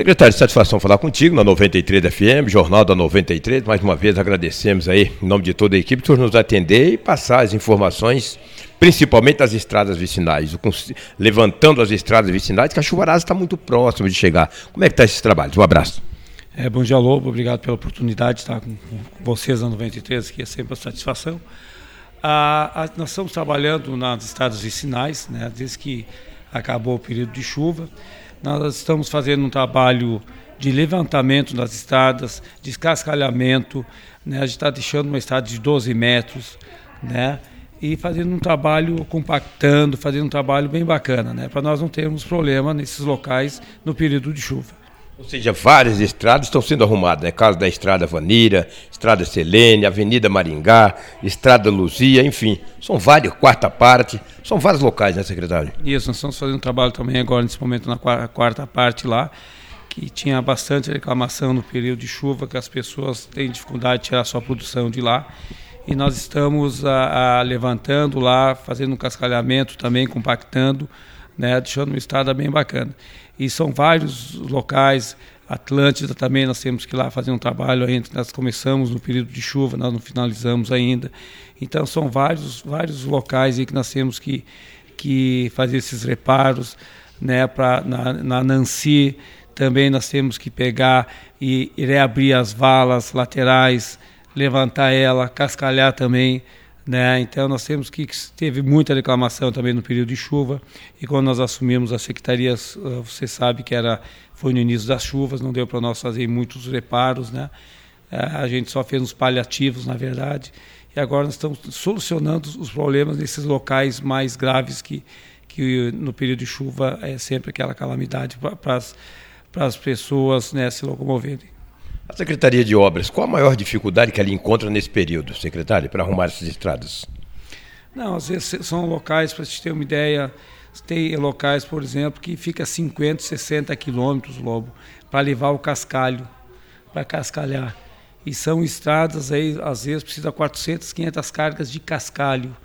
Secretário, satisfação falar contigo na 93 FM, Jornal da 93. Mais uma vez agradecemos aí, em nome de toda a equipe, por nos atender e passar as informações, principalmente das estradas vicinais, levantando as estradas vicinais, que a chuvarada está muito próxima de chegar. Como é que está esses trabalhos? Um abraço. É, bom dia, Lobo. Obrigado pela oportunidade de estar com vocês na 93, que é sempre uma satisfação. Ah, nós estamos trabalhando nas estradas vicinais, né, desde que acabou o período de chuva. Nós estamos fazendo um trabalho de levantamento das estradas, descascalhamento, né? a gente está deixando uma estrada de 12 metros, né? e fazendo um trabalho compactando, fazendo um trabalho bem bacana, né? para nós não termos problema nesses locais no período de chuva. Ou seja, várias estradas estão sendo arrumadas, né? Caso da Estrada Vanira, Estrada Selene, Avenida Maringá, Estrada Luzia, enfim. São vários, quarta parte, são vários locais, né, secretário? Isso, nós estamos fazendo um trabalho também agora, nesse momento, na quarta parte lá, que tinha bastante reclamação no período de chuva, que as pessoas têm dificuldade de tirar sua produção de lá. E nós estamos a, a levantando lá, fazendo um cascalhamento também, compactando, né, deixando uma estrada bem bacana. E são vários locais, Atlântida também, nós temos que ir lá fazer um trabalho ainda, nós começamos no período de chuva, nós não finalizamos ainda. Então são vários, vários locais aí que nós temos que, que fazer esses reparos, né, pra, na, na Nancy também nós temos que pegar e, e reabrir as valas laterais, levantar ela, cascalhar também, né? Então nós temos que teve muita reclamação também no período de chuva e quando nós assumimos as secretarias, ah, você sabe que era foi no início das chuvas, não deu para nós fazer muitos reparos, né? Ah, a gente só fez uns paliativos, na verdade, e agora nós estamos solucionando os problemas nesses locais mais graves que que no período de chuva é sempre aquela calamidade para as para as pessoas né, se locomoverem. A Secretaria de Obras, qual a maior dificuldade que ela encontra nesse período, secretário, para arrumar essas estradas? Não, às vezes são locais, para gente ter uma ideia, tem locais, por exemplo, que fica 50, 60 quilômetros, Lobo, para levar o cascalho, para cascalhar. E são estradas aí, às vezes precisa 400, 500 cargas de cascalho,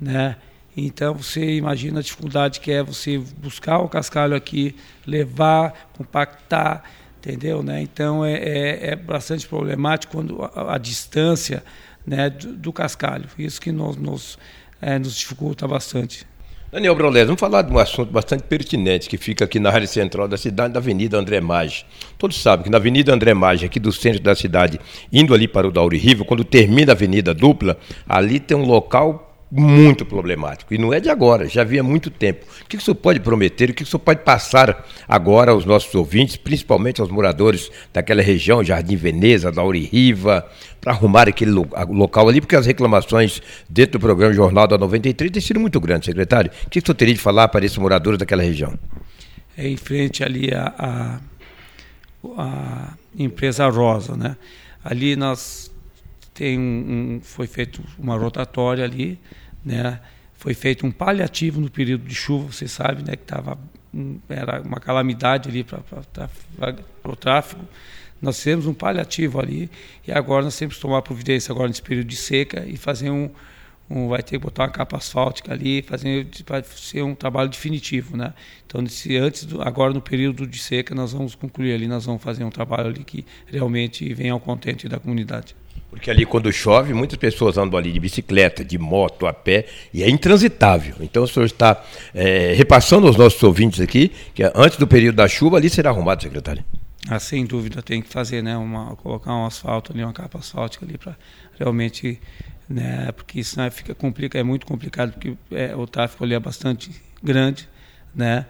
né? Então você imagina a dificuldade que é você buscar o cascalho aqui, levar, compactar, entendeu? Né? Então é, é, é, bastante problemático quando a, a distância né, do, do, cascalho. Isso que nos, nos, é, nos dificulta bastante. Daniel Braulés, vamos falar de um assunto bastante pertinente que fica aqui na área central da cidade, da Avenida André Maggi. Todos sabem que na Avenida André Maggi, aqui do centro da cidade, indo ali para o Dauri Rivo, quando termina a Avenida Dupla, ali tem um local muito problemático. E não é de agora, já havia muito tempo. O que o senhor pode prometer, o que o senhor pode passar agora aos nossos ouvintes, principalmente aos moradores daquela região, Jardim Veneza, Dauri Riva, para arrumar aquele local ali, porque as reclamações dentro do programa Jornal da 93 têm sido muito grandes, secretário. O que o senhor teria de falar para esses moradores daquela região? É em frente ali a, a, a empresa Rosa, né? Ali nós tem um, um, foi feito uma rotatória ali, né? Foi feito um paliativo no período de chuva, você sabe, né? Que tava, era uma calamidade ali para o tráfego. Nós fizemos um paliativo ali e agora nós temos que tomar providência agora nesse período de seca e fazer um, um, vai ter que botar uma capa asfáltica ali, fazer vai ser um trabalho definitivo, né? Então, nesse, antes do, agora no período de seca, nós vamos concluir ali, nós vamos fazer um trabalho ali que realmente venha ao contente da comunidade. Porque ali quando chove, muitas pessoas andam ali de bicicleta, de moto, a pé, e é intransitável. Então o senhor está é, repassando aos nossos ouvintes aqui que antes do período da chuva ali será arrumado, secretário. Ah, sem dúvida, tem que fazer, né, uma, colocar um asfalto ali, uma capa asfáltica ali para realmente, né, porque senão fica complica, é muito complicado porque é, o tráfego ali é bastante grande, né,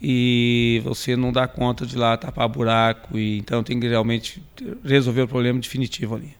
e você não dá conta de lá tapar buraco e então tem que realmente resolver o problema definitivo ali.